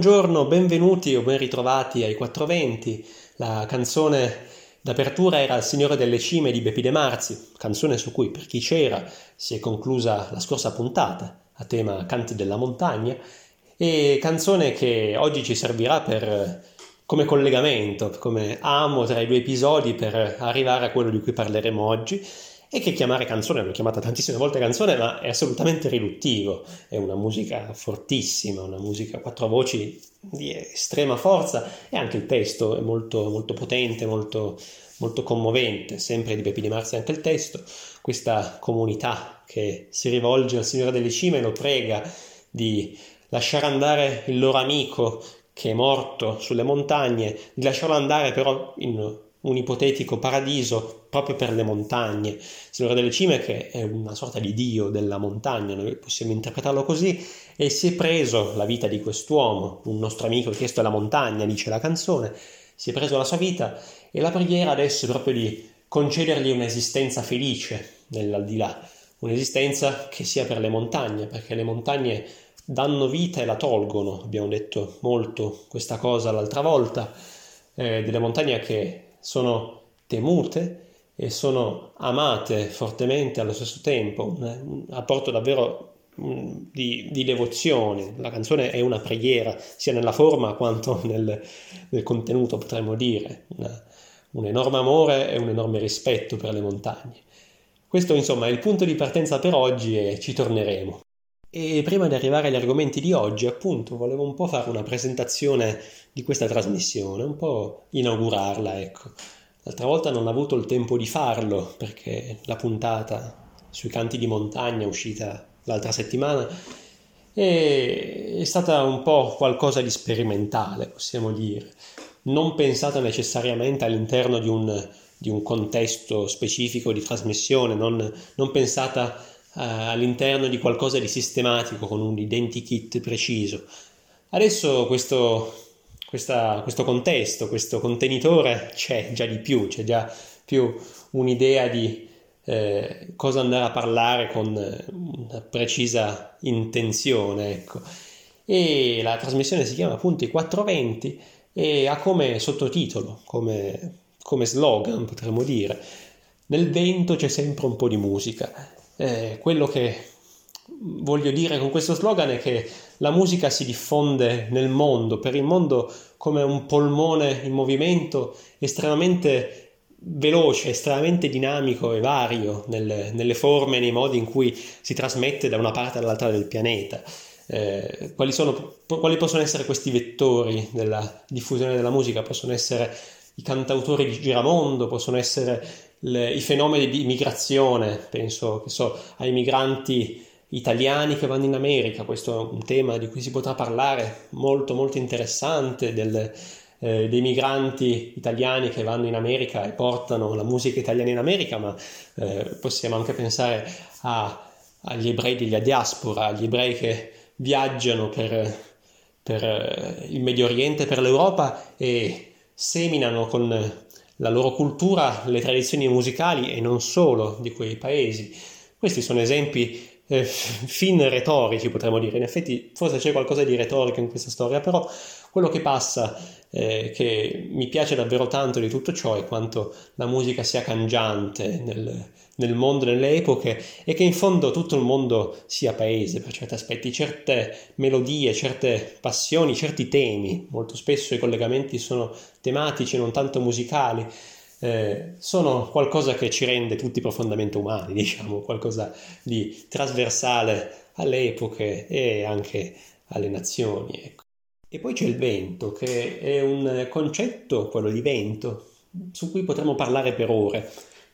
Buongiorno, benvenuti o ben ritrovati ai 420. La canzone d'apertura era Il Signore delle Cime di Bepi De Marzi, canzone su cui per chi c'era si è conclusa la scorsa puntata a tema Canti della montagna e canzone che oggi ci servirà per, come collegamento, come amo tra i due episodi per arrivare a quello di cui parleremo oggi e che chiamare canzone, l'ho chiamata tantissime volte canzone, ma è assolutamente riduttivo, è una musica fortissima, una musica a quattro voci di estrema forza e anche il testo è molto, molto potente, molto, molto commovente, sempre di Bepi Di Marzi anche il testo, questa comunità che si rivolge al Signore delle Cime e lo prega di lasciare andare il loro amico che è morto sulle montagne, di lasciarlo andare però in un ipotetico paradiso proprio per le montagne. Signore delle Cime, che è una sorta di dio della montagna, noi possiamo interpretarlo così, e si è preso la vita di quest'uomo, un nostro amico chiesto alla montagna, dice la canzone, si è preso la sua vita e la preghiera adesso è proprio di concedergli un'esistenza felice nell'aldilà, un'esistenza che sia per le montagne, perché le montagne danno vita e la tolgono, abbiamo detto molto questa cosa l'altra volta, eh, delle montagne che sono temute e sono amate fortemente allo stesso tempo, un rapporto davvero di, di, devozione. La canzone è una preghiera, sia nella forma quanto nel, nel contenuto, potremmo dire. Una, un enorme amore e un enorme rispetto per le montagne. Questo, insomma, è il punto di partenza per oggi e ci torneremo. E prima di arrivare agli argomenti di oggi, appunto, volevo un po' fare una presentazione di questa trasmissione, un po' inaugurarla, ecco. L'altra volta non ho avuto il tempo di farlo perché la puntata sui canti di montagna è uscita l'altra settimana e è stata un po' qualcosa di sperimentale, possiamo dire, non pensata necessariamente all'interno di un, di un contesto specifico di trasmissione, non, non pensata eh, all'interno di qualcosa di sistematico con un identikit preciso. Adesso questo, questa, questo contesto, questo contenitore c'è già di più, c'è già più un'idea di eh, cosa andare a parlare con una precisa intenzione. Ecco. E la trasmissione si chiama appunto i 420 e ha come sottotitolo, come, come slogan potremmo dire, nel vento c'è sempre un po' di musica eh, quello che voglio dire con questo slogan è che la musica si diffonde nel mondo, per il mondo come un polmone in movimento estremamente veloce, estremamente dinamico e vario nelle, nelle forme e nei modi in cui si trasmette da una parte all'altra del pianeta. Eh, quali, sono, quali possono essere questi vettori della diffusione della musica? Possono essere i cantautori di giramondo, possono essere le, i fenomeni di migrazione, penso so, ai migranti italiani che vanno in America, questo è un tema di cui si potrà parlare molto molto interessante, del, eh, dei migranti italiani che vanno in America e portano la musica italiana in America, ma eh, possiamo anche pensare a, agli ebrei della diaspora, agli ebrei che viaggiano per, per eh, il Medio Oriente, per l'Europa e seminano con la loro cultura, le tradizioni musicali e non solo di quei paesi. Questi sono esempi eh, fin retorici, potremmo dire. In effetti, forse c'è qualcosa di retorico in questa storia, però quello che passa, eh, che mi piace davvero tanto di tutto ciò, è quanto la musica sia cangiante nel, nel mondo, nelle epoche, e che in fondo tutto il mondo sia paese per certi aspetti. Certe melodie, certe passioni, certi temi, molto spesso i collegamenti sono tematici, non tanto musicali. Eh, sono qualcosa che ci rende tutti profondamente umani, diciamo, qualcosa di trasversale alle epoche e anche alle nazioni. Ecco. E poi c'è il vento, che è un concetto, quello di vento, su cui potremmo parlare per ore.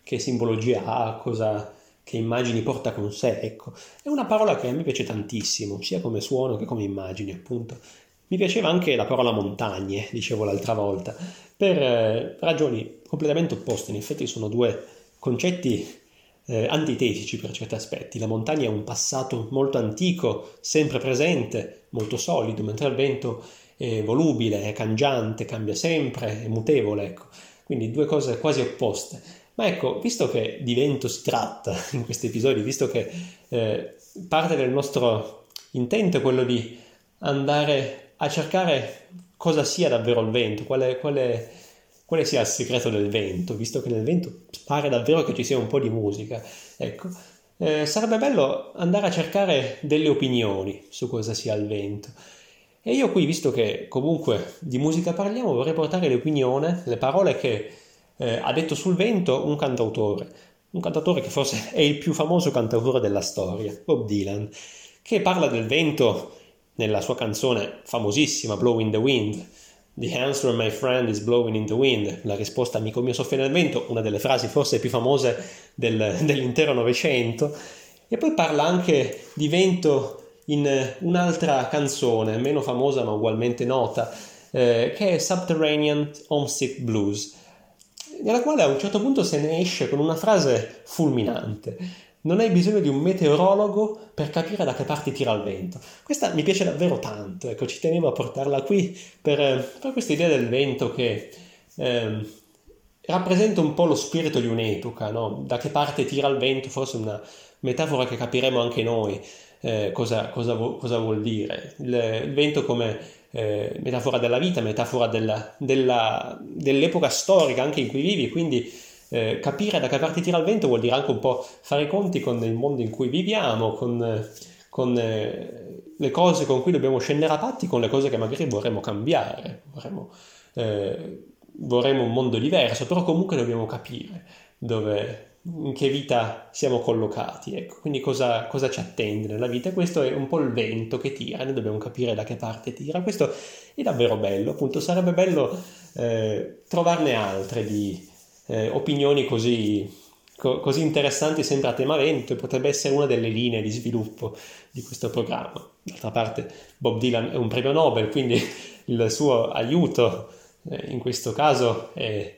Che simbologia ha, cosa, che immagini porta con sé, ecco. È una parola che a me piace tantissimo, sia come suono che come immagini, appunto. Mi piaceva anche la parola montagne, dicevo l'altra volta, per eh, ragioni completamente opposte. In effetti sono due concetti eh, antitetici per certi aspetti. La montagna è un passato molto antico, sempre presente, molto solido, mentre il vento è volubile, è cangiante, cambia sempre, è mutevole. Ecco. Quindi due cose quasi opposte. Ma ecco, visto che di vento si tratta in questi episodi, visto che eh, parte del nostro intento è quello di andare a cercare cosa sia davvero il vento, quale, quale, quale sia il segreto del vento, visto che nel vento pare davvero che ci sia un po' di musica. Ecco, eh, sarebbe bello andare a cercare delle opinioni su cosa sia il vento. E io qui, visto che comunque di musica parliamo, vorrei portare l'opinione, le parole che eh, ha detto sul vento un cantautore, un cantautore che forse è il più famoso cantautore della storia, Bob Dylan, che parla del vento nella sua canzone famosissima Blowing the Wind. The answer, my friend, is blowing in the wind. La risposta, amico mio, soffia nel vento, una delle frasi forse più famose del, dell'intero Novecento. E poi parla anche di vento in eh, un'altra canzone, meno famosa ma ugualmente nota, eh, che è Subterranean Homesick Blues, nella quale a un certo punto se ne esce con una frase fulminante. Non hai bisogno di un meteorologo per capire da che parte tira il vento. Questa mi piace davvero tanto, ecco, ci tenevo a portarla qui per, per questa idea del vento che eh, rappresenta un po' lo spirito di un'epoca, no? da che parte tira il vento, forse una metafora che capiremo anche noi eh, cosa, cosa, cosa, vuol dire. Il, il vento come eh, metafora della vita, metafora della, della, dell'epoca storica anche in cui vivi, quindi eh, capire da che parte tira il vento vuol dire anche un po' fare i conti con il mondo in cui viviamo, con, con eh, le cose con cui dobbiamo scendere a patti, con le cose che magari vorremmo cambiare, vorremmo, eh, vorremmo un mondo diverso, però comunque dobbiamo capire dove, in che vita siamo collocati, ecco, quindi cosa, cosa, ci attende nella vita. Questo è un po' il vento che tira, noi dobbiamo capire da che parte tira. Questo è davvero bello, appunto, sarebbe bello eh, trovarne altre di eh, opinioni così, co- così interessanti sempre a tema vento e potrebbe essere una delle linee di sviluppo di questo programma. D'altra parte Bob Dylan è un premio Nobel, quindi il suo aiuto eh, in questo caso è,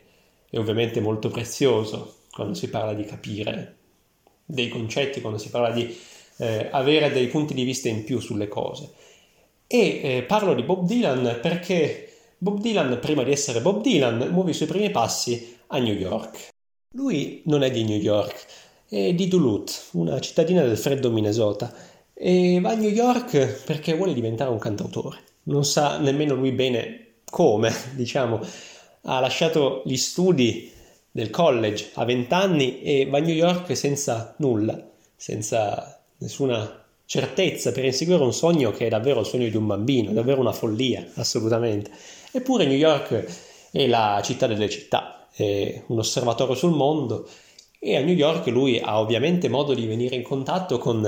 è ovviamente molto prezioso quando si parla di capire dei concetti, quando si parla di eh, avere dei punti di vista in più sulle cose. E eh, parlo di Bob Dylan perché Bob Dylan, prima di essere Bob Dylan, muove i suoi primi passi a New York. Lui non è di New York, è di Duluth, una cittadina del freddo Minnesota, e va a New York perché vuole diventare un cantautore. Non sa nemmeno lui bene come, diciamo, ha lasciato gli studi del college a 20 anni e va a New York senza nulla, senza nessuna certezza per inseguire un sogno che è davvero il sogno di un bambino, davvero una follia, assolutamente. Eppure New York è la città delle città, è un osservatorio sul mondo e a New York lui ha ovviamente modo di venire in contatto con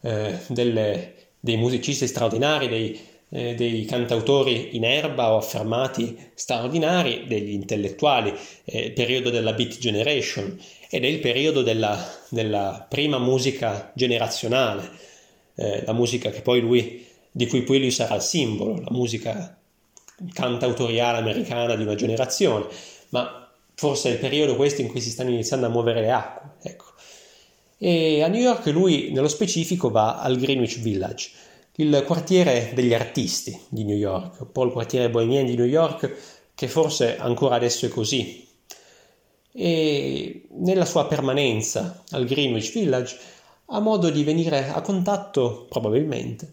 eh, delle, dei musicisti straordinari, dei eh, dei cantautori in erba o affermati straordinari, degli intellettuali, eh, periodo della Beat Generation ed è il periodo della, della prima musica generazionale, eh, la musica lui, di cui poi lui sarà il simbolo, la musica cantautoriale americana di una generazione, ma forse è il periodo questo in cui si stanno iniziando a muovere le acque. Ecco. E a New York lui nello specifico va al Greenwich Village, il quartiere degli artisti di New York, un po' il quartiere bohemien di New York, che forse ancora adesso è così. E nella sua permanenza al Greenwich Village ha modo di venire a contatto, probabilmente,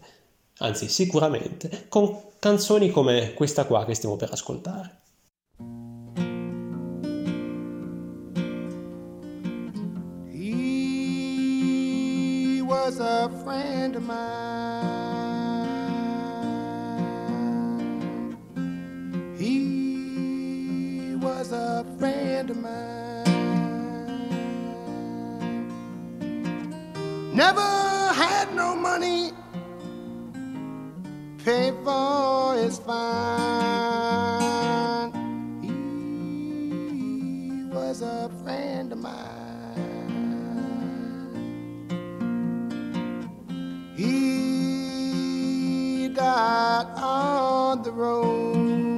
anzi sicuramente, con canzoni come questa qua che stiamo per ascoltare. He was a friend of mine. Was a friend of mine. Never had no money, pay for his fine. He was a friend of mine. He died on the road.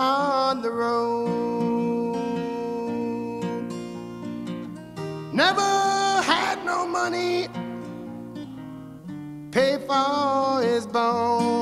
On the road. Never had no money, pay for his bone.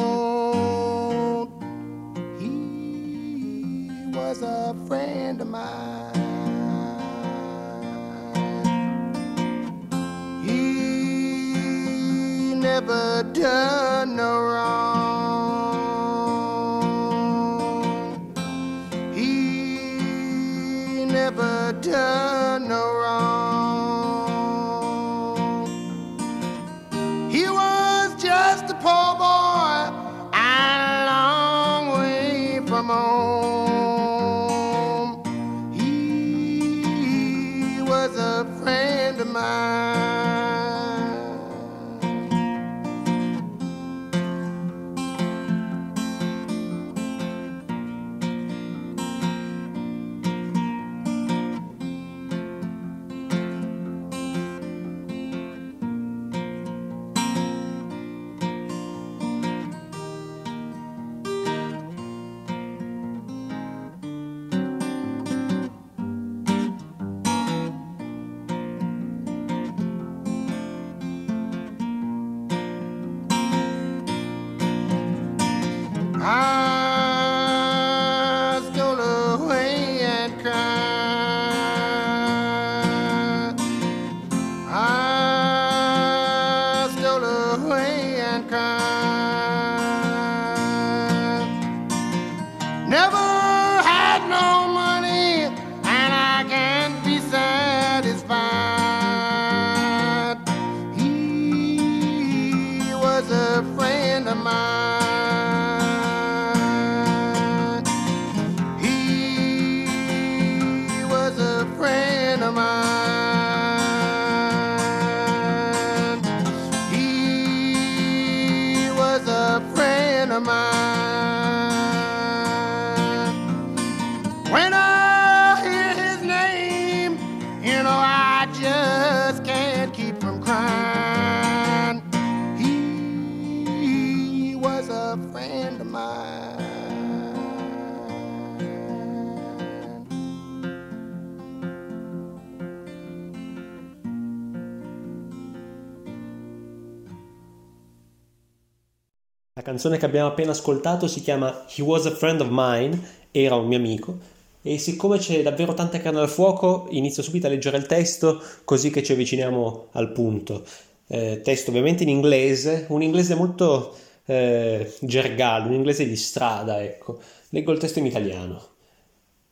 Canzone che abbiamo appena ascoltato si chiama He Was a Friend of Mine, era un mio amico, e siccome c'è davvero tanta carne al fuoco, inizio subito a leggere il testo così che ci avviciniamo al punto. Eh, testo ovviamente in inglese, un inglese molto eh, gergale, un inglese di strada, ecco. Leggo il testo in italiano.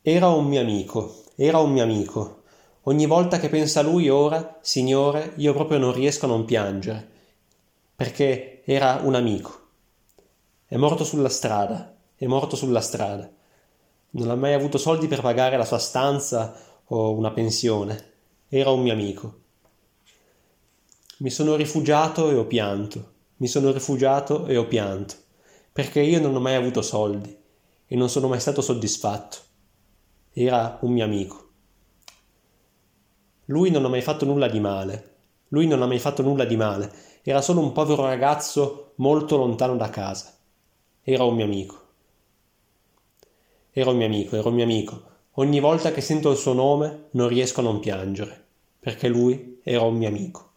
Era un mio amico, era un mio amico. Ogni volta che pensa a lui ora, Signore, io proprio non riesco a non piangere, perché era un amico. È morto sulla strada, è morto sulla strada. Non ha mai avuto soldi per pagare la sua stanza o una pensione. Era un mio amico. Mi sono rifugiato e ho pianto. Mi sono rifugiato e ho pianto. Perché io non ho mai avuto soldi e non sono mai stato soddisfatto. Era un mio amico. Lui non ha mai fatto nulla di male. Lui non ha mai fatto nulla di male. Era solo un povero ragazzo molto lontano da casa. Era un mio amico. Era un mio amico, era un mio amico. Ogni volta che sento il suo nome non riesco a non piangere, perché lui era un mio amico.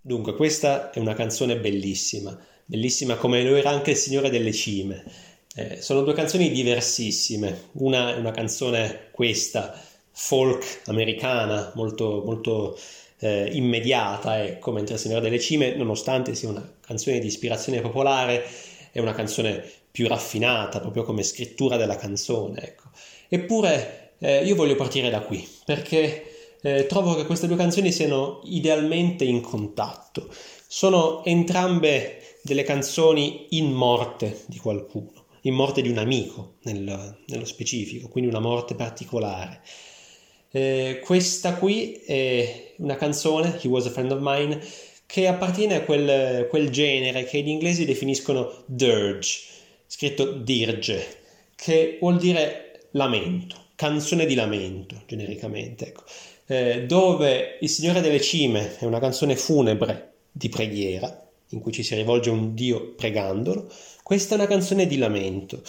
Dunque, questa è una canzone bellissima, bellissima come lo era anche il Signore delle Cime. Eh, sono due canzoni diversissime. Una è una canzone, questa, folk americana, molto, molto eh, immediata, ecco, mentre il Signore delle Cime, nonostante sia una canzone di ispirazione popolare, è una canzone più raffinata, proprio come scrittura della canzone, ecco. Eppure eh, io voglio partire da qui, perché eh, trovo che queste due canzoni siano idealmente in contatto. Sono entrambe delle canzoni in morte di qualcuno, in morte di un amico nel, nello specifico, quindi una morte particolare. Eh, questa qui è una canzone, He Was a Friend of Mine, che appartiene a quel, quel genere che gli inglesi definiscono dirge, scritto dirge, che vuol dire lamento, canzone di lamento, genericamente, ecco. eh, dove Il Signore delle Cime è una canzone funebre di preghiera, in cui ci si rivolge a un Dio pregandolo, questa è una canzone di lamento.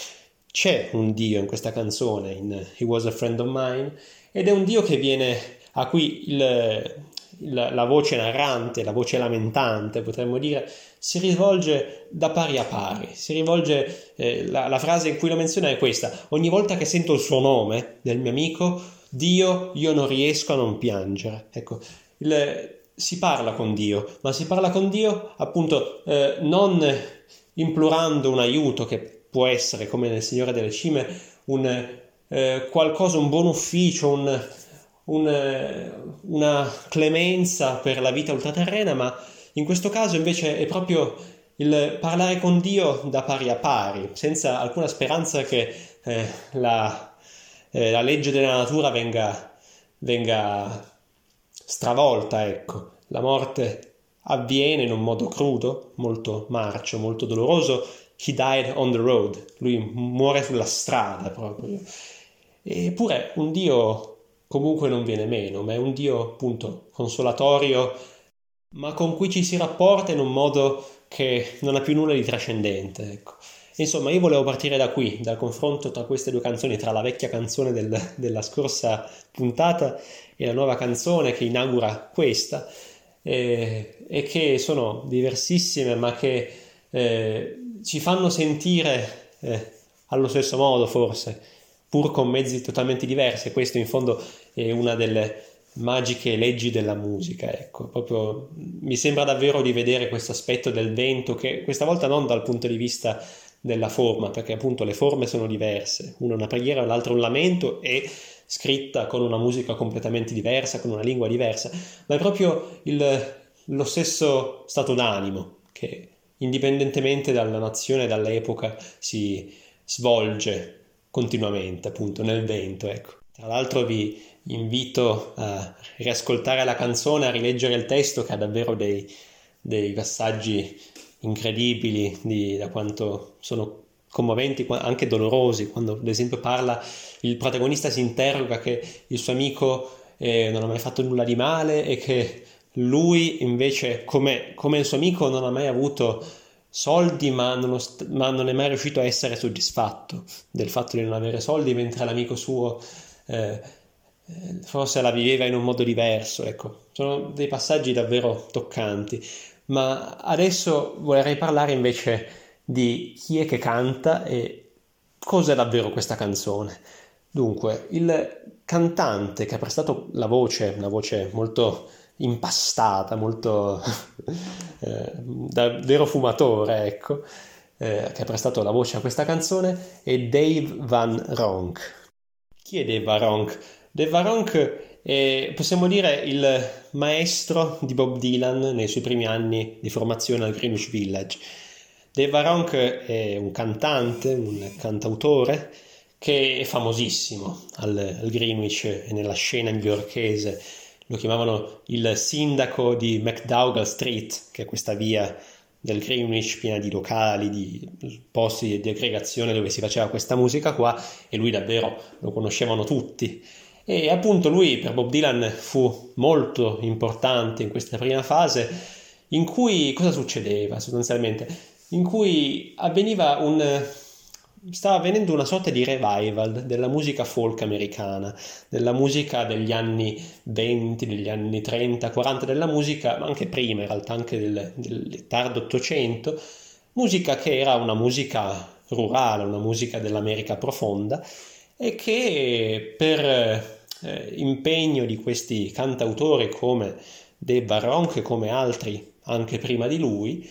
C'è un Dio in questa canzone, in He Was a Friend of Mine, ed è un Dio che viene, a cui il, il, la voce narrante, la voce lamentante, potremmo dire, si rivolge da pari a pari, si rivolge, eh, la, la frase in cui lo menziona è questa, ogni volta che sento il suo nome, del mio amico, Dio, io non riesco a non piangere. Ecco, il, si parla con Dio, ma si parla con Dio appunto eh, non implorando un aiuto che può essere, come nel Signore delle Cime, un eh, qualcosa, un buon ufficio, un, un, eh, una clemenza per la vita ultraterrena, ma in questo caso invece è proprio il parlare con Dio da pari a pari, senza alcuna speranza che eh, la, eh, la, legge della natura venga, venga stravolta, ecco. La morte avviene in un modo crudo, molto marcio, molto doloroso. He died on the road, lui muore sulla strada proprio. Eppure un Dio comunque non viene meno, ma è un Dio appunto consolatorio, ma con cui ci si rapporta in un modo che non ha più nulla di trascendente. Ecco. Insomma, io volevo partire da qui, dal confronto tra queste due canzoni, tra la vecchia canzone del, della scorsa puntata e la nuova canzone che inaugura questa, eh, e che sono diversissime, ma che eh, ci fanno sentire eh, allo stesso modo, forse, pur con mezzi totalmente diversi. Questo in fondo è una delle magiche leggi della musica, ecco, proprio mi sembra davvero di vedere questo aspetto del vento che questa volta non dal punto di vista della forma, perché appunto le forme sono diverse, una è una preghiera, l'altra un lamento e scritta con una musica completamente diversa, con una lingua diversa, ma è proprio il, lo stesso stato d'animo che indipendentemente dalla nazione dall'epoca si svolge continuamente appunto nel vento, ecco. Tra l'altro vi invito a riascoltare la canzone, a rileggere il testo che ha davvero dei, dei passaggi incredibili di, da quanto sono commoventi, anche dolorosi, quando ad esempio parla, il protagonista si interroga che il suo amico eh, non ha mai fatto nulla di male e che lui invece, come, come il suo amico, non ha mai avuto soldi, ma non, ma non, è mai riuscito a essere soddisfatto del fatto di non avere soldi, mentre l'amico suo eh, forse la viveva in un modo diverso, ecco, sono dei passaggi davvero toccanti, ma adesso vorrei parlare invece di chi è che canta e cos'è davvero questa canzone. Dunque, il cantante che ha prestato la voce, una voce molto impastata, molto eh, davvero fumatore, ecco, eh, che ha prestato la voce a questa canzone è Dave Van Ronk. Chi è Dave Van Ronk? Dave Varonk è, possiamo dire, il maestro di Bob Dylan nei suoi primi anni di formazione al Greenwich Village. Dave Varonk è un cantante, un cantautore che è famosissimo al, al Greenwich e nella scena newyorkese. Lo chiamavano il sindaco di McDougall Street, che è questa via del Greenwich piena di locali, di posti di aggregazione dove si faceva questa musica qua e lui davvero lo conoscevano tutti. E appunto lui per Bob Dylan fu molto importante in questa prima fase, in cui cosa succedeva sostanzialmente? In cui avveniva un, stava avvenendo una sorta di revival della musica folk americana, della musica degli anni 20, degli anni 30, 40, della musica, ma anche prima in realtà, anche del, del tardo Ottocento, musica che era una musica rurale, una musica dell'America profonda e che per eh, impegno di questi cantautori come De Baronche e come altri anche prima di lui,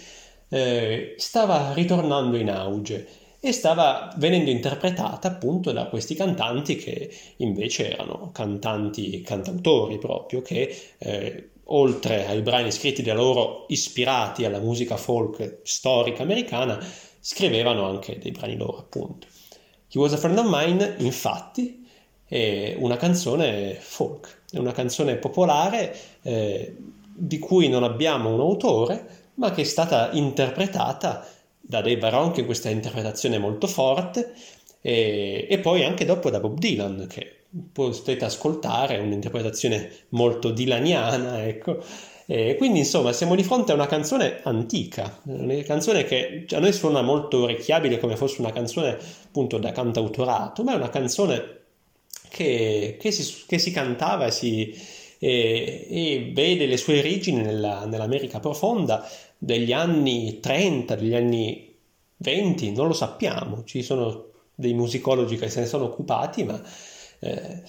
eh, stava ritornando in auge e stava venendo interpretata appunto da questi cantanti che invece erano cantanti cantautori proprio che eh, oltre ai brani scritti da loro ispirati alla musica folk storica americana scrivevano anche dei brani loro appunto He Was a Friend of Mine, infatti, è una canzone folk, è una canzone popolare eh, di cui non abbiamo un autore, ma che è stata interpretata da Dave Baron, che questa interpretazione è molto forte, e, e, poi anche dopo da Bob Dylan, che potete ascoltare, è un'interpretazione molto dilaniana, ecco, e quindi insomma siamo di fronte a una canzone antica, una canzone che a noi suona molto orecchiabile come fosse una canzone appunto da cantautorato, ma è una canzone che, che, si, che si, cantava e, si, e, e, vede le sue origini nella, nell'America profonda degli anni 30, degli anni 20, non lo sappiamo, ci sono dei musicologi che se ne sono occupati, ma eh,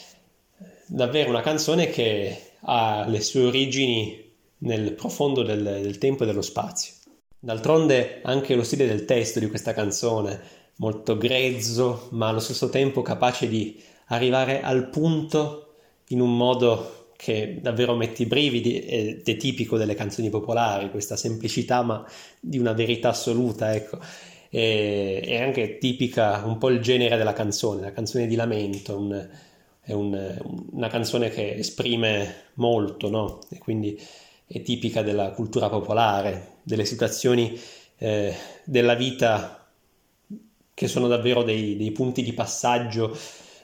davvero una canzone che ha le sue origini nel profondo del, del tempo e dello spazio. D'altronde anche lo stile del testo di questa canzone, molto grezzo, ma allo stesso tempo capace di arrivare al punto in un modo che davvero mette i brividi ed è tipico delle canzoni popolari, questa semplicità ma di una verità assoluta, ecco. E, è anche tipica un po' il genere della canzone, la canzone di lamento, un, è un, una canzone che esprime molto, no? E quindi è tipica della cultura popolare, delle situazioni eh, della vita che sono davvero dei, dei punti di passaggio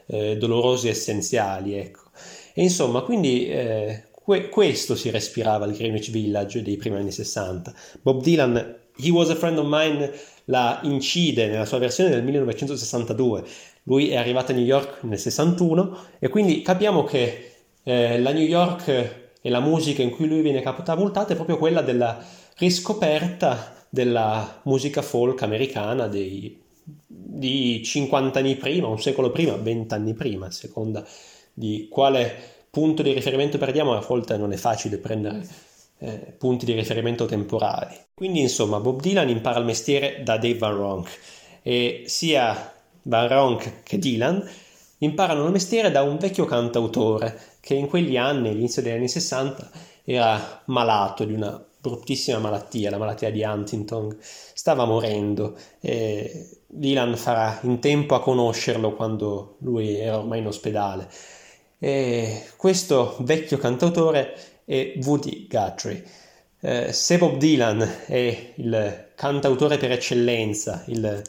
eh, dolorosi essenziali, ecco. E insomma, quindi eh, que- questo si respirava al Greenwich Village dei primi anni 60. Bob Dylan, He Was a Friend of Mine, la incide nella sua versione del 1962. Lui è arrivato a New York nel 61 e quindi capiamo che eh, la New York e la musica in cui lui viene catapultato è proprio quella della riscoperta della musica folk americana dei, di 50 anni prima, un secolo prima, 20 anni prima, a seconda di quale punto di riferimento perdiamo, a volte non è facile prendere eh, punti di riferimento temporali. Quindi insomma Bob Dylan impara il mestiere da Dave Van Ronk e sia Van Ronk che Dylan imparano il mestiere da un vecchio cantautore che in quegli anni, all'inizio degli anni 60, era malato di una bruttissima malattia, la malattia di Huntington, stava morendo e Dylan farà in tempo a conoscerlo quando lui era ormai in ospedale. E questo vecchio cantautore è Woody Guthrie. Eh, se Bob Dylan è il cantautore per eccellenza, il,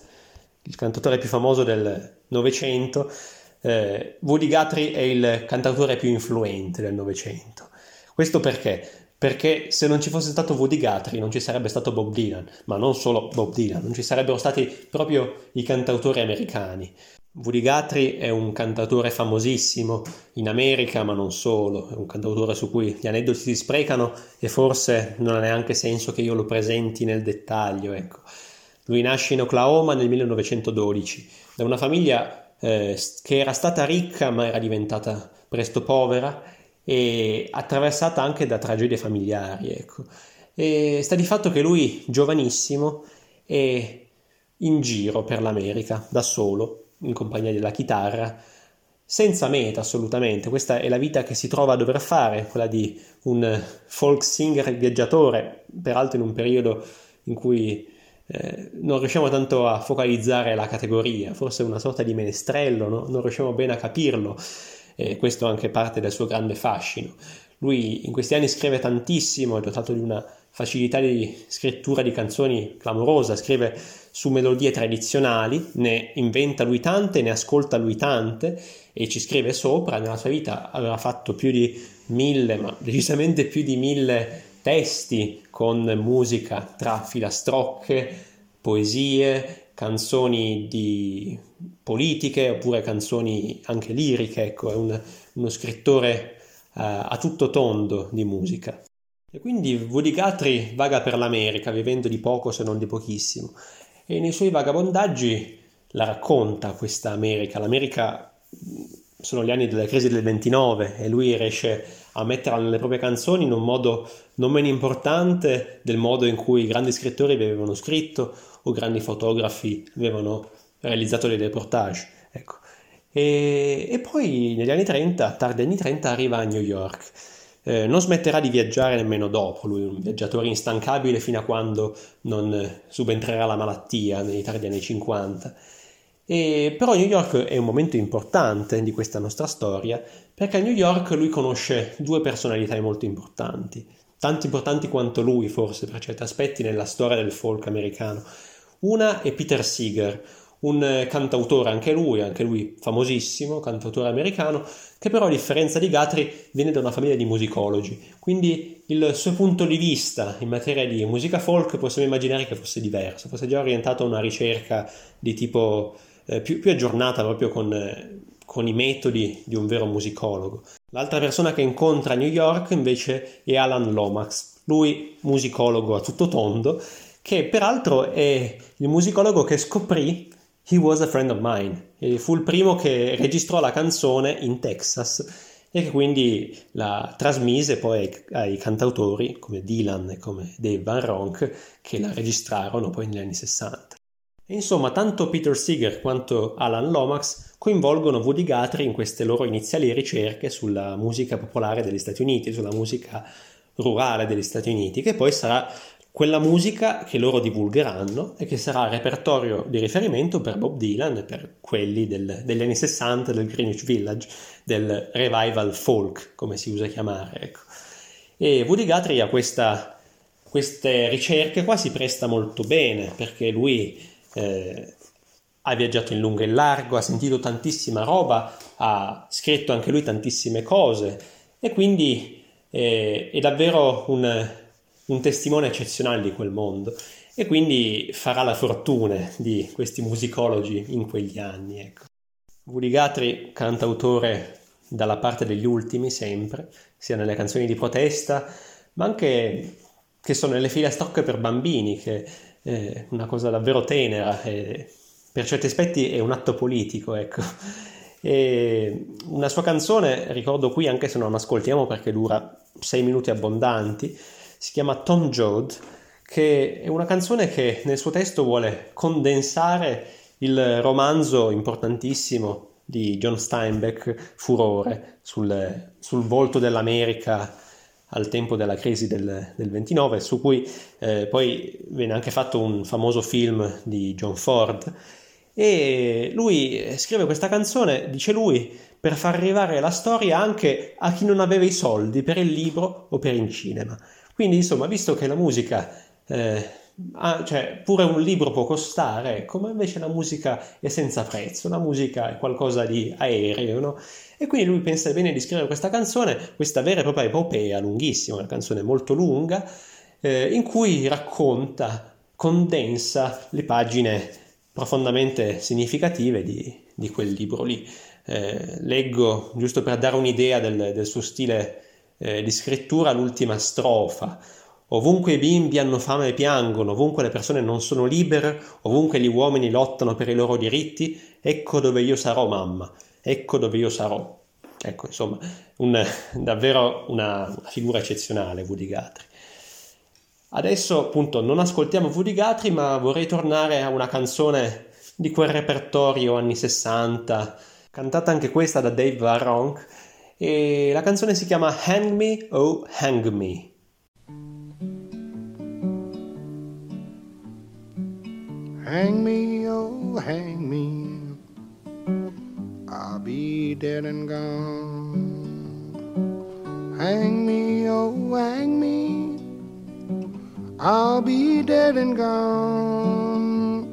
il cantautore più famoso del Novecento, eh, Woody Guthrie è il cantautore più influente del Novecento. Questo perché? Perché se non ci fosse stato Woody Guthrie non ci sarebbe stato Bob Dylan, ma non solo Bob Dylan, non ci sarebbero stati proprio i cantautori americani. Woody Guthrie è un cantautore famosissimo in America, ma non solo, è un cantautore su cui gli aneddoti si sprecano e forse non ha neanche senso che io lo presenti nel dettaglio. Ecco. Lui nasce in Oklahoma nel 1912 da una famiglia eh, che era stata ricca ma era diventata presto povera e attraversata anche da tragedie familiari. Ecco. E sta di fatto che lui, giovanissimo, è in giro per l'America da solo, in compagnia della chitarra, senza meta assolutamente. Questa è la vita che si trova a dover fare, quella di un folk singer viaggiatore, peraltro in un periodo in cui eh, non riusciamo tanto a focalizzare la categoria, forse una sorta di menestrello, no? non riusciamo bene a capirlo, e questo è anche parte del suo grande fascino. Lui in questi anni scrive tantissimo, è dotato di una facilità di scrittura di canzoni clamorosa, scrive su melodie tradizionali, ne inventa lui tante, ne ascolta lui tante e ci scrive sopra. Nella sua vita aveva fatto più di mille, ma decisamente più di mille testi con musica tra filastrocche, poesie, canzoni di politiche oppure canzoni anche liriche, ecco, è un, uno scrittore uh, a tutto tondo di musica. E quindi Woody Guthrie vaga per l'America, vivendo di poco se non di pochissimo, e nei suoi vagabondaggi la racconta questa America. L'America sono gli anni della crisi del 29 e lui riesce a metterla nelle proprie canzoni in un modo non meno importante del modo in cui grandi scrittori avevano scritto o grandi fotografi avevano realizzato dei reportage. Ecco. E, e, poi negli anni 30, tardi anni 30, arriva a New York. Eh, non smetterà di viaggiare nemmeno dopo, lui è un viaggiatore instancabile fino a quando non subentrerà la malattia nei tardi anni 50. E, però New York è un momento importante di questa nostra storia perché a New York lui conosce due personalità molto importanti, tanto importanti quanto lui forse per certi aspetti nella storia del folk americano. Una è Peter Seeger, un cantautore anche lui, anche lui famosissimo, cantautore americano, che però a differenza di Guthrie viene da una famiglia di musicologi, quindi il suo punto di vista in materia di musica folk possiamo immaginare che fosse diverso, fosse già orientato a una ricerca di tipo eh, più, più, aggiornata proprio con, eh, con, i metodi di un vero musicologo. L'altra persona che incontra a New York invece è Alan Lomax, lui musicologo a tutto tondo, che peraltro è il musicologo che scoprì He Was a Friend of Mine, e fu il primo che registrò la canzone in Texas e che quindi la trasmise poi ai, cantautori come Dylan e come Dave Van Ronk che la registrarono poi negli anni 60. Insomma, tanto Peter Seeger quanto Alan Lomax coinvolgono Woody Guthrie in queste loro iniziali ricerche sulla musica popolare degli Stati Uniti, sulla musica rurale degli Stati Uniti, che poi sarà quella musica che loro divulgheranno e che sarà repertorio di riferimento per Bob Dylan e per quelli del, degli anni 60 del Greenwich Village, del revival folk, come si usa chiamare. Ecco. E Woody Guthrie a queste ricerche qua si presta molto bene perché lui eh, ha viaggiato in lungo e in largo, ha sentito tantissima roba, ha scritto anche lui tantissime cose e quindi eh, è davvero un, un, testimone eccezionale di quel mondo e quindi farà la fortuna di questi musicologi in quegli anni. Ecco. Guthrie, cantautore dalla parte degli ultimi sempre, sia nelle canzoni di protesta, ma anche che sono nelle file stock per bambini, che è una cosa davvero tenera e per certi aspetti è un atto politico, ecco. E una sua canzone, ricordo qui anche se non ascoltiamo perché dura sei minuti abbondanti, si chiama Tom Joad, che è una canzone che nel suo testo vuole condensare il romanzo importantissimo di John Steinbeck, Furore, sul, sul volto dell'America al tempo della crisi del, del 29, su cui eh, poi venne anche fatto un famoso film di John Ford. E lui scrive questa canzone, dice lui, per far arrivare la storia anche a chi non aveva i soldi per il libro o per il cinema. Quindi, insomma, visto che la musica eh, Ah, cioè, pure un libro può costare, ecco, ma invece la musica è senza prezzo, la musica è qualcosa di aereo, no? E quindi lui pensa bene di scrivere questa canzone, questa vera e propria epopea lunghissima, una canzone molto lunga, eh, in cui racconta, condensa le pagine profondamente significative di, di quel libro lì. Eh, leggo, giusto per dare un'idea del, del suo stile eh, di scrittura, l'ultima strofa. Ovunque i bimbi hanno fame e piangono, ovunque le persone non sono libere, ovunque gli uomini lottano per i loro diritti, ecco dove io sarò mamma, ecco dove io sarò. Ecco, insomma, un, davvero una, una, figura eccezionale Woody Guthrie. Adesso appunto non ascoltiamo Woody Guthrie, ma vorrei tornare a una canzone di quel repertorio anni 60, cantata anche questa da Dave Varronk, e la canzone si chiama Hang Me, Oh Hang Me. Hang me, oh, hang me. Be dead and gone. Hang me, oh, hang me. I'll be dead and gone.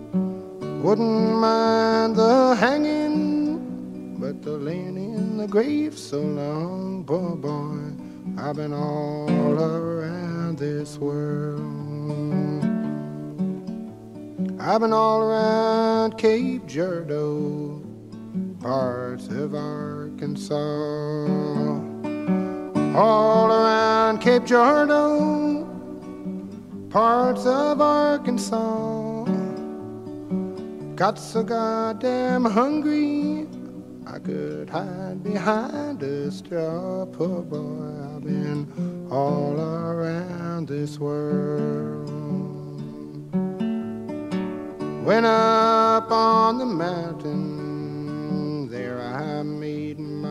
Wouldn't mind the hanging, but the laying in the grave so long, poor boy. I've been all around this world. I've been all around Cape Girardeau, parts of Arkansas. All around Cape Girardeau, parts of Arkansas. Got so goddamn hungry, I could hide behind a straw. Poor boy, I've been all around this world. Went up on the mountain,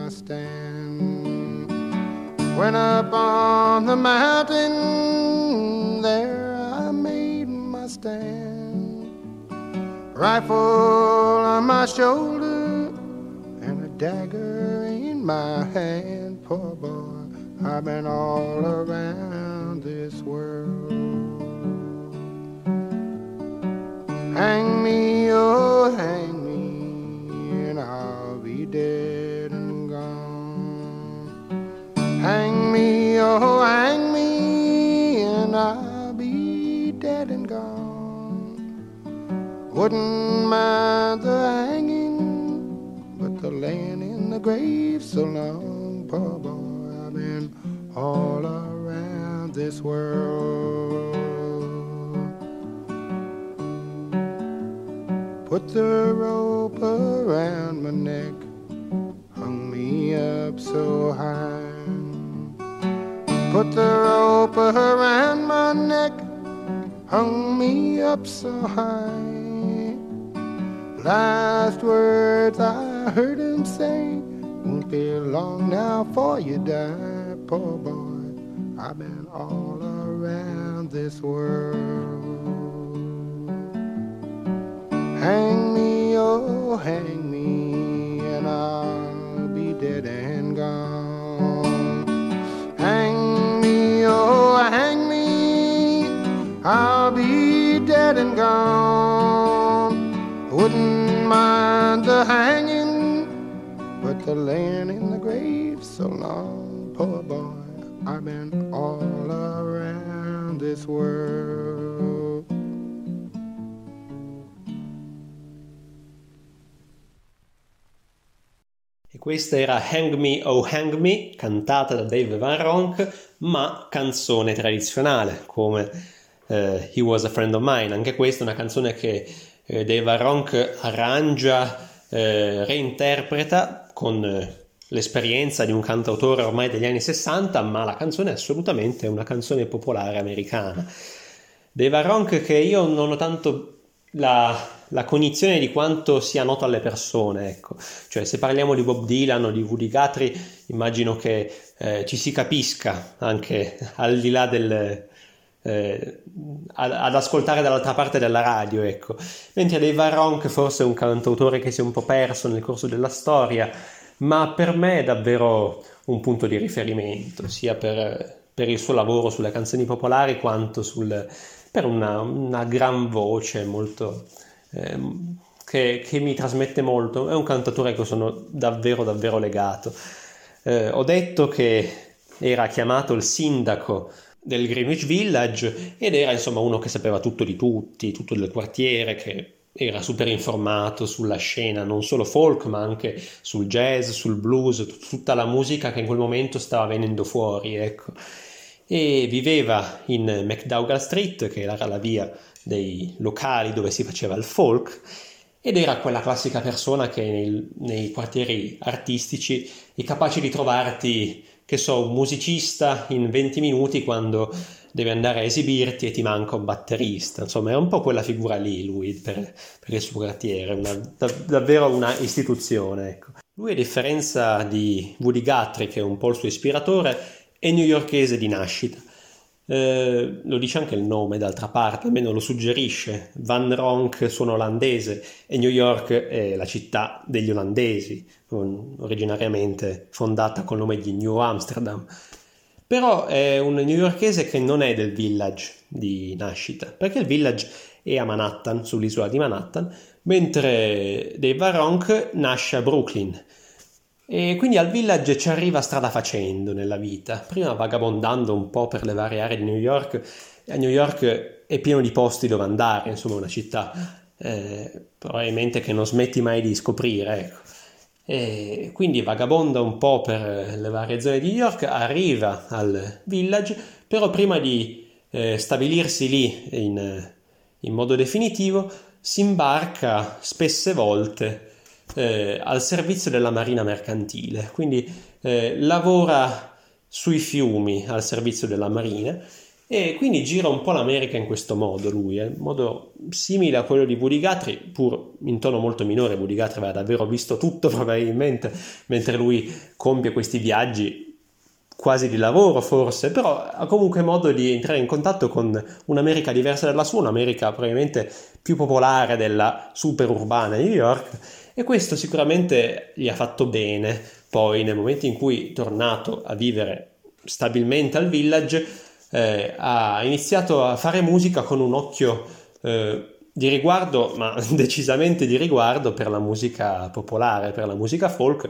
my stand. Went up on the mountain, there I made my stand. Rifle on my shoulder and a dagger in my hand. Poor boy, I've been all around this world. Hang me, oh, hang me, and I'll be dead Hang me, oh, hang me, and I'll be dead and gone. Wouldn't mind the hanging, but the laying in the grave so long, poor boy, I've been all around this world. Put the rope around my neck, hung me up up so high. Put the rope around my neck, hung me up so high. Last words I heard him say, won't be long now for you die, poor boy. I've been all around this world. Hang me, oh, hang me, and I'll dead and gone. Wouldn't mind the hanging, but the laying in the grave so long, poor boy. I've been all around this world. E questa era Hang Me Oh Hang Me, cantata da Dave Van Ronk, ma canzone tradizionale, come eh, He Was a Friend of Mine. Anche questa è una canzone che eh, Dave Van Ronk arrangia, eh, reinterpreta con eh, l'esperienza di un cantautore ormai degli anni 60, ma la canzone è assolutamente una canzone popolare americana. Dave Ronk che io non ho tanto la, la, cognizione di quanto sia noto alle persone, ecco. Cioè, se parliamo di Bob Dylan o di Woody Guthrie, immagino che eh, ci si capisca anche al di là del, eh, ad, ad, ascoltare dall'altra parte della radio, ecco. Mentre Dave Varron, forse è un cantautore che si è un po' perso nel corso della storia, ma per me è davvero un punto di riferimento, sia per, per il suo lavoro sulle canzoni popolari quanto sul per una, una gran voce molto, eh, che, che, mi trasmette molto. È un cantatore cui sono davvero, davvero legato. Eh, ho detto che era chiamato il sindaco del Greenwich Village ed era insomma uno che sapeva tutto di tutti, tutto del quartiere, che era super informato sulla scena, non solo folk, ma anche sul jazz, sul blues, tutta la musica che in quel momento stava venendo fuori, ecco. E viveva in McDougall Street, che era la via dei locali dove si faceva il folk, ed era quella classica persona che nei, nei quartieri artistici è capace di trovarti, che so, un musicista in 20 minuti quando devi andare a esibirti e ti manca un batterista. Insomma, è un po' quella figura lì lui per, per il suo quartiere, una, da, davvero una istituzione. Ecco. Lui, a differenza di Woody Guthrie, che è un po' il suo ispiratore, è newyorkese di nascita. Eh, lo dice anche il nome d'altra parte, almeno lo suggerisce. Van Ronk suona olandese e New York è la città degli olandesi, originariamente fondata col nome di New Amsterdam. Però è un newyorkese che non è del village di nascita, perché il village è a Manhattan, sull'isola di Manhattan, mentre Dave Van Ronk nasce a Brooklyn, e quindi al village ci arriva strada facendo nella vita, prima vagabondando un po' per le varie aree di New York, a New York è pieno di posti dove andare, insomma una città eh, probabilmente che non smetti mai di scoprire, ecco. E quindi vagabonda un po' per le varie zone di New York, arriva al village, però prima di eh, stabilirsi lì in, in modo definitivo si imbarca spesse volte eh, al servizio della marina mercantile, quindi eh, lavora sui fiumi al servizio della marina e quindi gira un po' l'America in questo modo lui, eh, in modo simile a quello di Woody Guthrie, pur in tono molto minore, Woody Guthrie aveva davvero visto tutto probabilmente, mentre lui compie questi viaggi quasi di lavoro forse, però ha comunque modo di entrare in contatto con un'America diversa dalla sua, un'America probabilmente più popolare della super urbana New York e questo sicuramente gli ha fatto bene. Poi, nel momento in cui è tornato a vivere stabilmente al village, eh, ha iniziato a fare musica con un occhio eh, di riguardo, ma decisamente di riguardo per la musica popolare, per la musica folk,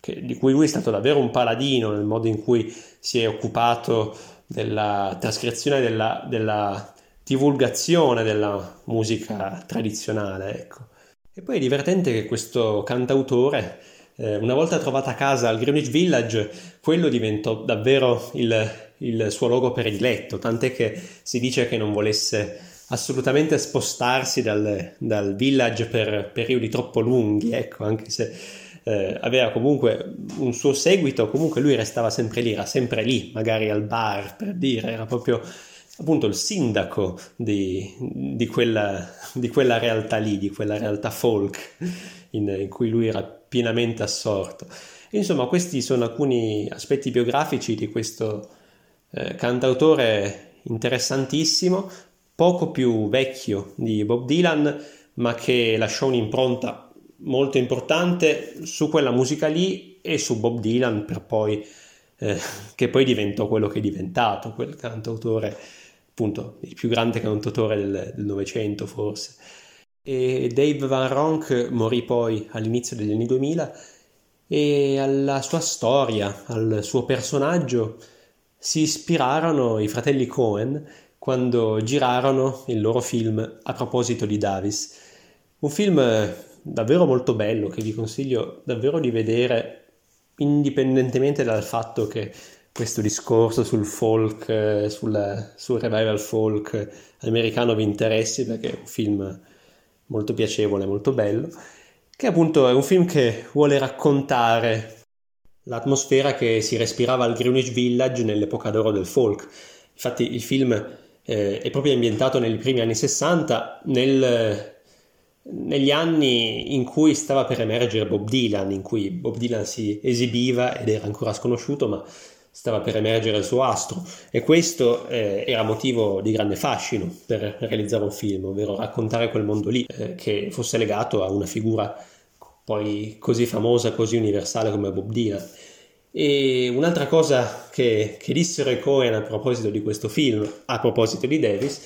che, di cui lui è stato davvero un paladino nel modo in cui si è occupato della trascrizione, della, della divulgazione della musica tradizionale. Ecco. E poi è divertente che questo cantautore, eh, una volta trovata a casa al Greenwich Village, quello diventò davvero il, il suo luogo prediletto, tant'è che si dice che non volesse assolutamente spostarsi dal, dal village per periodi troppo lunghi, ecco, anche se eh, aveva comunque un suo seguito, comunque lui restava sempre lì, era sempre lì, magari al bar per dire, era proprio appunto il sindaco di, di, quella, di quella, realtà lì, di quella realtà folk in, in cui lui era pienamente assorto. Insomma, questi sono alcuni aspetti biografici di questo eh, cantautore interessantissimo, poco più vecchio di Bob Dylan, ma che lasciò un'impronta molto importante su quella musica lì e su Bob Dylan per poi, eh, che poi diventò quello che è diventato, quel cantautore, appunto, il più grande cantautore del Novecento forse. E Dave Van Ronk morì poi all'inizio degli anni 2000 e alla sua storia, al suo personaggio si ispirarono i fratelli Cohen quando girarono il loro film a proposito di Davis. Un film davvero molto bello che vi consiglio davvero di vedere indipendentemente dal fatto che questo discorso sul folk, sul, sul revival folk americano vi interessi perché è un film molto piacevole, molto bello che appunto è un film che vuole raccontare l'atmosfera che si respirava al Greenwich Village nell'epoca d'oro del folk. Infatti il film eh, è proprio ambientato nei primi anni 60, nel, negli anni in cui stava per emergere Bob Dylan, in cui Bob Dylan si esibiva ed era ancora sconosciuto, ma stava per emergere il suo astro e questo eh, era motivo di grande fascino per realizzare un film, ovvero raccontare quel mondo lì eh, che fosse legato a una figura poi così famosa, così universale come Bob Dylan. E un'altra cosa che, che dissero i Cohen a proposito di questo film, a proposito di Davis,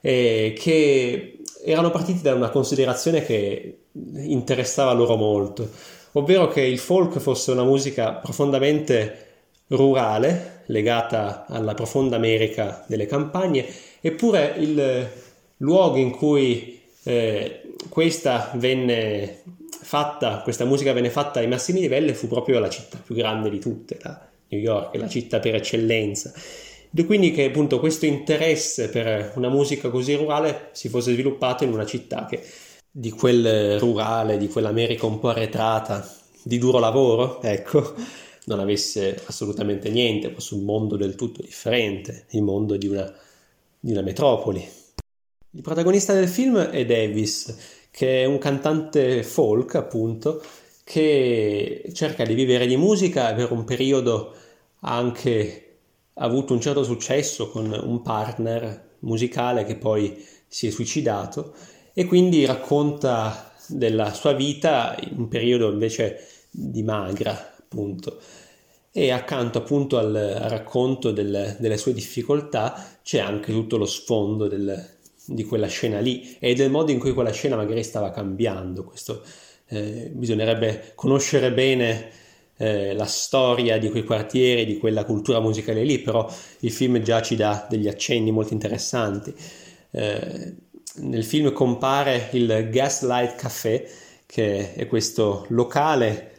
è che erano partiti da una considerazione che interessava loro molto, ovvero che il folk fosse una musica profondamente rurale, legata alla profonda America delle campagne, eppure il luogo in cui eh, questa venne fatta, questa musica venne fatta ai massimi livelli fu proprio la città più grande di tutte, la New York, la città per eccellenza. E quindi che appunto questo interesse per una musica così rurale si fosse sviluppato in una città che di quel rurale, di quell'America un po' arretrata, di duro lavoro, ecco, non avesse assolutamente niente, fosse un mondo del tutto differente, il mondo di una, di una metropoli. Il protagonista del film è Davis, che è un cantante folk, appunto, che cerca di vivere di musica per un periodo ha anche avuto un certo successo con un partner musicale che poi si è suicidato e quindi racconta della sua vita in un periodo invece di magra, appunto. E accanto appunto al, al racconto del, delle sue difficoltà c'è anche tutto lo sfondo del, di quella scena lì e del modo in cui quella scena magari stava cambiando. Questo eh, bisognerebbe conoscere bene eh, la storia di quei quartieri, di quella cultura musicale lì, però il film già ci dà degli accenni molto interessanti. Eh, nel film compare il Gaslight Café, che è questo locale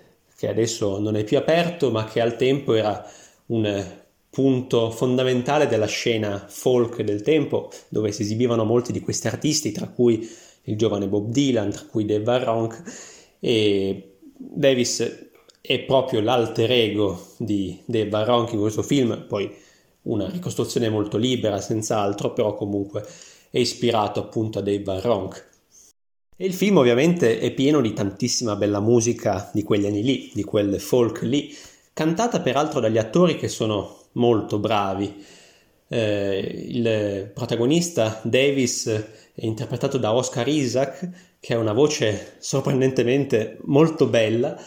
che adesso non è più aperto, ma che al tempo era un punto fondamentale della scena folk del tempo, dove si esibivano molti di questi artisti, tra cui il giovane Bob Dylan, tra cui Dave Varronk, e Davis è proprio l'alter ego di Dave Varronk in questo film, poi una ricostruzione molto libera, senz'altro, però comunque è ispirato appunto a Dave Varronk. E il film ovviamente è pieno di tantissima bella musica di quegli anni lì, di quel folk lì, cantata peraltro dagli attori che sono molto bravi. Eh, il protagonista Davis è interpretato da Oscar Isaac, che ha una voce sorprendentemente molto bella.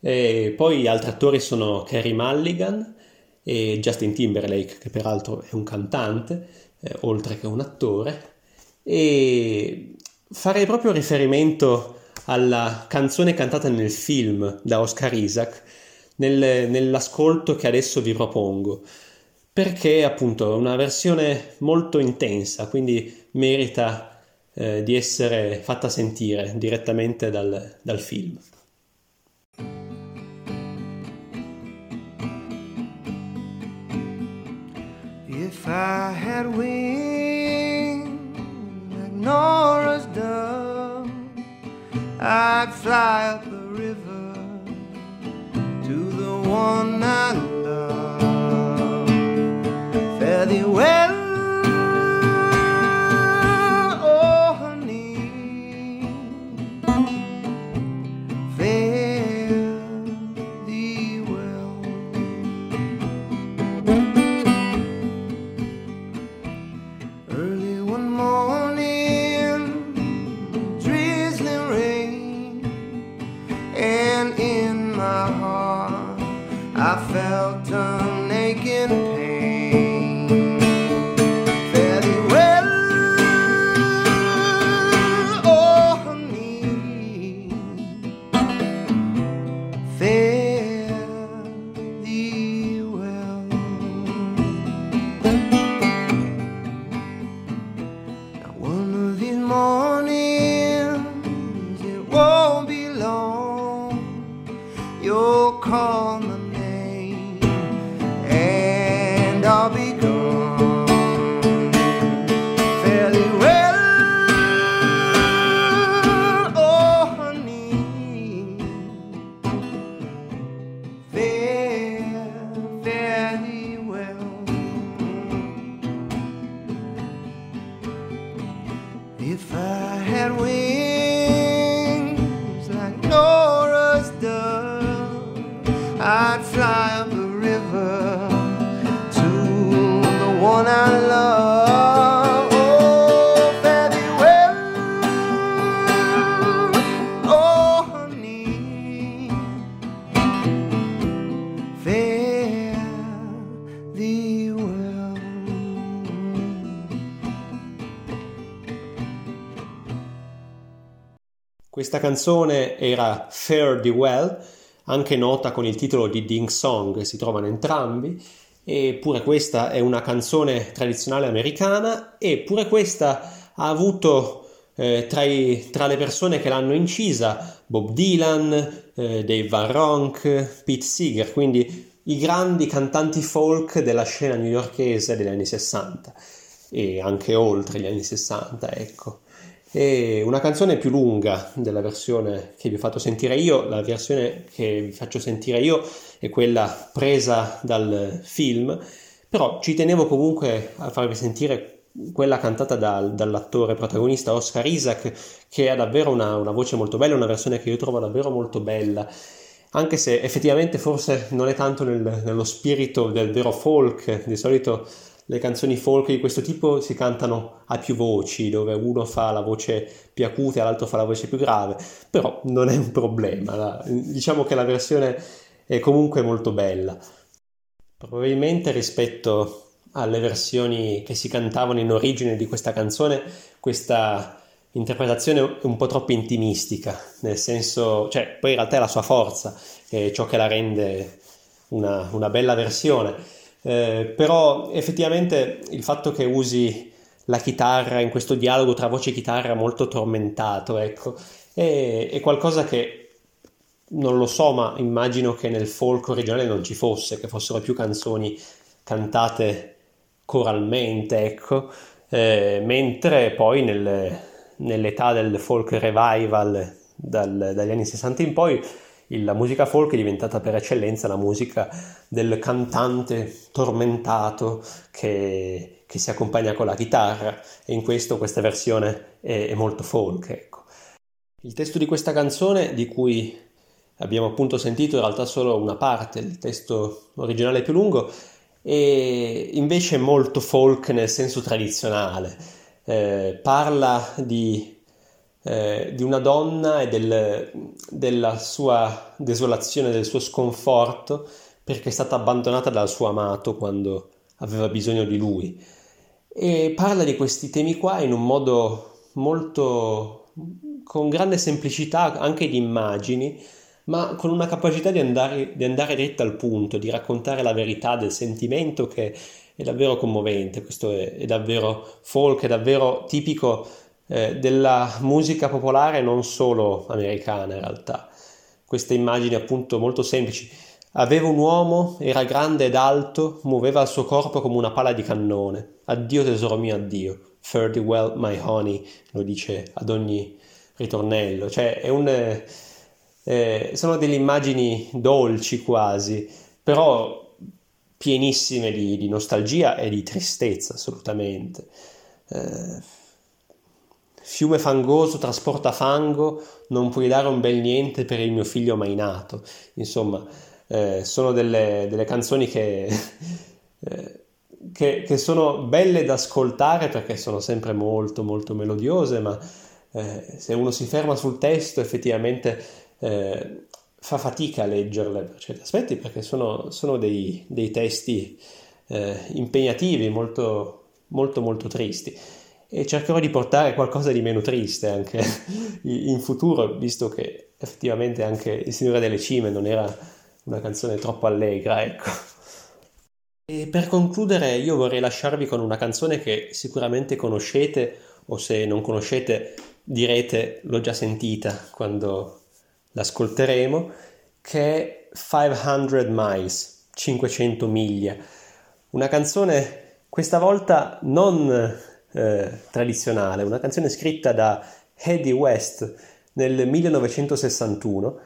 E poi altri attori sono Carrie Mulligan e Justin Timberlake, che peraltro è un cantante, eh, oltre che un attore. E farei proprio riferimento alla canzone cantata nel film da Oscar Isaac, nel, nell'ascolto che adesso vi propongo, perché appunto è una versione molto intensa, quindi merita eh, di essere fatta sentire direttamente dal, dal film. If I had wings I'd fly up the river to the one I love. Canzone era Fare Thee Well, anche nota con il titolo di Ding Song, si trovano entrambi, e pure questa è una canzone tradizionale americana e pure questa ha avuto eh, tra, i- tra le persone che l'hanno incisa Bob Dylan, eh, Dave Van Ronk, Pete Seeger, quindi i grandi cantanti folk della scena newyorkese degli anni 60 e anche oltre gli anni 60, ecco. E una canzone più lunga della versione che vi ho fatto sentire io, la versione che vi faccio sentire io è quella presa dal film, però ci tenevo comunque a farvi sentire quella cantata dal- dall'attore protagonista Oscar Isaac, che ha davvero una, una voce molto bella, una versione che io trovo davvero molto bella, anche se effettivamente forse non è tanto nel- nello spirito del vero folk, di solito le canzoni folk di questo tipo si cantano a più voci, dove uno fa la voce più acuta e l'altro fa la voce più grave, però non è un problema, diciamo che la versione è comunque molto bella. Probabilmente rispetto alle versioni che si cantavano in origine di questa canzone, questa interpretazione è un po' troppo intimistica, nel senso, cioè, poi in realtà è la sua forza, è ciò che la rende una, una bella versione, Eh, però effettivamente il fatto che usi la chitarra in questo dialogo tra voce e chitarra molto tormentato, ecco, è, è qualcosa che non lo so, ma immagino che nel folk originale non ci fosse, che fossero più canzoni cantate coralmente, ecco, Eh, mentre poi nel- nell'età del folk revival dal- dagli anni 60 in poi la musica folk è diventata per eccellenza la musica del cantante tormentato che, che si accompagna con la chitarra e in questo questa versione è, è molto folk, ecco. Il testo di questa canzone, di cui abbiamo appunto sentito in realtà solo una parte, il testo originale più lungo, e invece è molto folk nel senso tradizionale. Eh, parla di, eh, di una donna e del- della sua desolazione, del suo sconforto perché è stata abbandonata dal suo amato quando aveva bisogno di lui. E parla di questi temi qua in un modo molto con grande semplicità anche di immagini, ma con una capacità di andare, di andare dritta al punto, di raccontare la verità del sentimento che è davvero commovente. Questo è, è davvero folk, è davvero tipico eh, della musica popolare, non solo americana in realtà. Queste immagini appunto molto semplici. Aveva un uomo, era grande ed alto, muoveva il suo corpo come una pala di cannone. Addio tesoro mio, addio. Fare well, my honey, lo dice ad ogni ritornello. Cioè, è un, eh, sono delle immagini dolci quasi, però pienissime di, di, nostalgia e di tristezza assolutamente. Eh, fiume fangoso trasporta fango, non puoi dare un bel niente per il mio figlio mai nato. Insomma, eh, sono delle, delle, canzoni che, eh, che, che, sono belle da ascoltare perché sono sempre molto molto melodiose, ma eh, se uno si ferma sul testo effettivamente eh, fa fatica a leggerle per certi aspetti perché sono, sono dei, dei, testi eh, impegnativi, molto, molto, molto tristi. E cercherò di portare qualcosa di meno triste anche in futuro, visto che effettivamente anche Il Signore delle Cime non era una canzone troppo allegra, ecco. E per concludere io vorrei lasciarvi con una canzone che sicuramente conoscete o se non conoscete direte l'ho già sentita quando l'ascolteremo, che è 500 Miles, 500 miglia. Una canzone questa volta non eh, tradizionale, una canzone scritta da Eddie West nel 1961,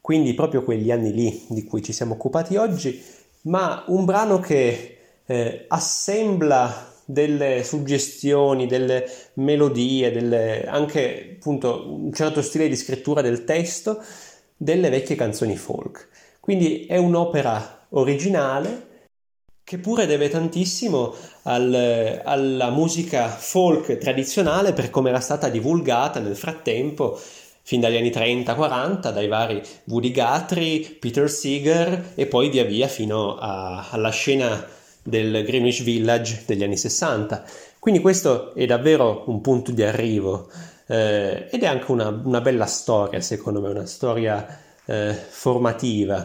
quindi proprio quegli anni lì di cui ci siamo occupati oggi, ma un brano che eh, assembla delle suggestioni, delle melodie, delle, anche appunto un certo stile di scrittura del testo delle vecchie canzoni folk. Quindi è un'opera originale che pure deve tantissimo al, alla musica folk tradizionale per come era stata divulgata nel frattempo fin dagli anni 30-40 dai vari Woody Guthrie, Peter Seeger e poi via via fino a, alla scena del Greenwich Village degli anni 60. Quindi questo è davvero un punto di arrivo eh, ed è anche una, una, bella storia, secondo me, una storia eh, formativa,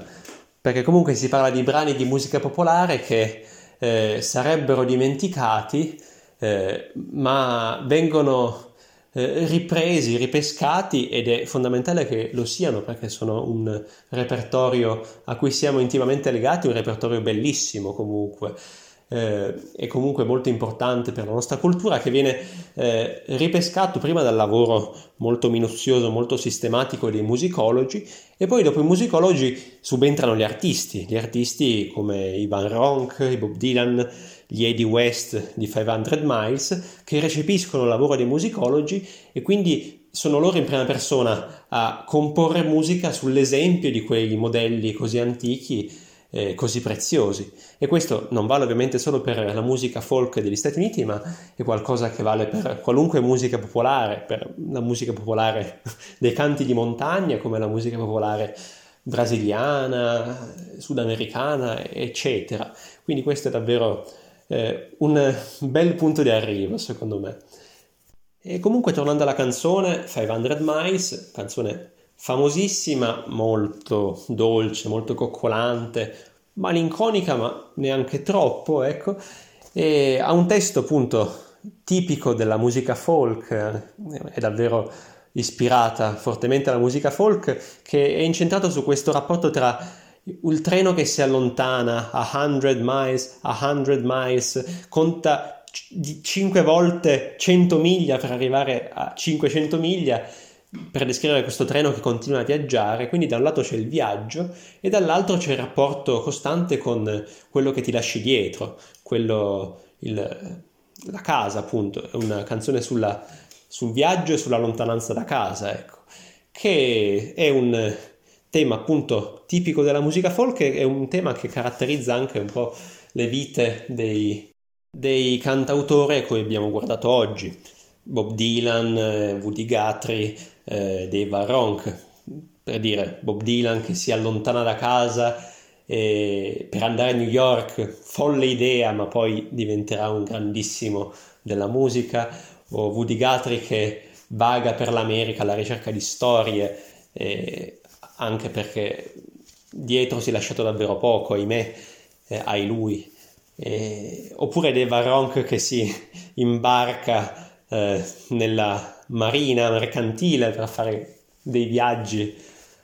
perché comunque si parla di brani di musica popolare che eh, sarebbero dimenticati, eh, ma vengono eh, ripresi, ripescati ed è fondamentale che lo siano perché sono un repertorio a cui siamo intimamente legati, un repertorio bellissimo comunque. Eh, e comunque molto importante per la nostra cultura che viene eh, ripescato prima dal lavoro molto minuzioso, molto sistematico dei musicologi e poi dopo i musicologi subentrano gli artisti, gli artisti come Ivan Ronk, Bob Dylan, gli Eddie West di 500 Miles, che recepiscono il lavoro dei musicologi e quindi sono loro in prima persona a comporre musica sull'esempio di quei modelli così antichi eh, così preziosi. E questo non vale ovviamente solo per la musica folk degli Stati Uniti, ma è qualcosa che vale per qualunque musica popolare, per la musica popolare dei canti di montagna, come la musica popolare brasiliana, sudamericana, eccetera. Quindi questo è davvero eh, un bel punto di arrivo, secondo me. E comunque, tornando alla canzone 500 Miles, canzone famosissima, molto dolce, molto coccolante, malinconica, ma neanche troppo, ecco, e ha un testo appunto tipico della musica folk, è davvero ispirata fortemente alla musica folk, che è incentrato su questo rapporto tra il treno che si allontana a 100 miles, a 100 miles, conta 5 volte 100 miglia per arrivare a 500 miglia per descrivere questo treno che continua a viaggiare, quindi da un lato c'è il viaggio e dall'altro c'è il rapporto costante con quello che ti lasci dietro, quello, il, la casa appunto, è una canzone sulla, sul viaggio e sulla lontananza da casa, ecco, che è un tema appunto tipico della musica folk è un tema che caratterizza anche un po' le vite dei, dei cantautori a cui abbiamo guardato oggi. Bob Dylan, eh, Woody Guthrie, eh, Dave Ronk, per dire Bob Dylan che si allontana da casa eh, per andare a New York, folle idea, ma poi diventerà un grandissimo della musica, o Woody Guthrie che vaga per l'America alla ricerca di storie, eh, anche perché dietro si è lasciato davvero poco, ahimè, eh, ai lui. Eh, oppure Deva Ronk che si imbarca eh, nella marina mercantile per fare dei viaggi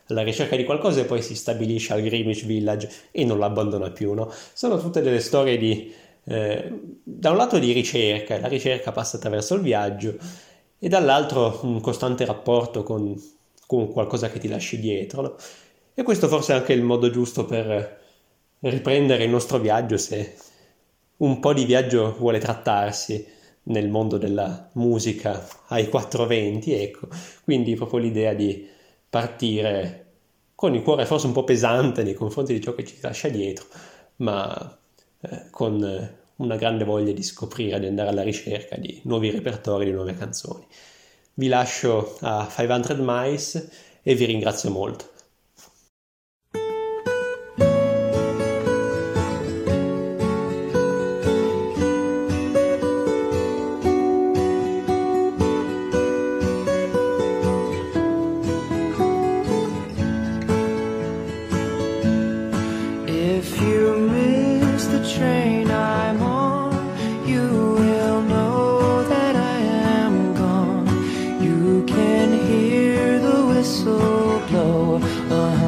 alla ricerca di qualcosa e poi si stabilisce al Greenwich Village e non l'abbandona più. No? Sono tutte delle storie di, eh, da un lato di ricerca, la ricerca passa attraverso il viaggio e dall'altro un costante rapporto con con qualcosa che ti lasci dietro. No? E questo forse è anche il modo giusto per riprendere il nostro viaggio se un po' di viaggio vuole trattarsi nel mondo della musica ai 420, ecco, quindi proprio l'idea di partire con il cuore forse un po' pesante nei confronti di ciò che ci lascia dietro, ma eh, con una grande voglia di scoprire, di andare alla ricerca di nuovi repertori, di nuove canzoni. Vi lascio a 500 Miles e vi ringrazio molto. so blow. Uh-huh.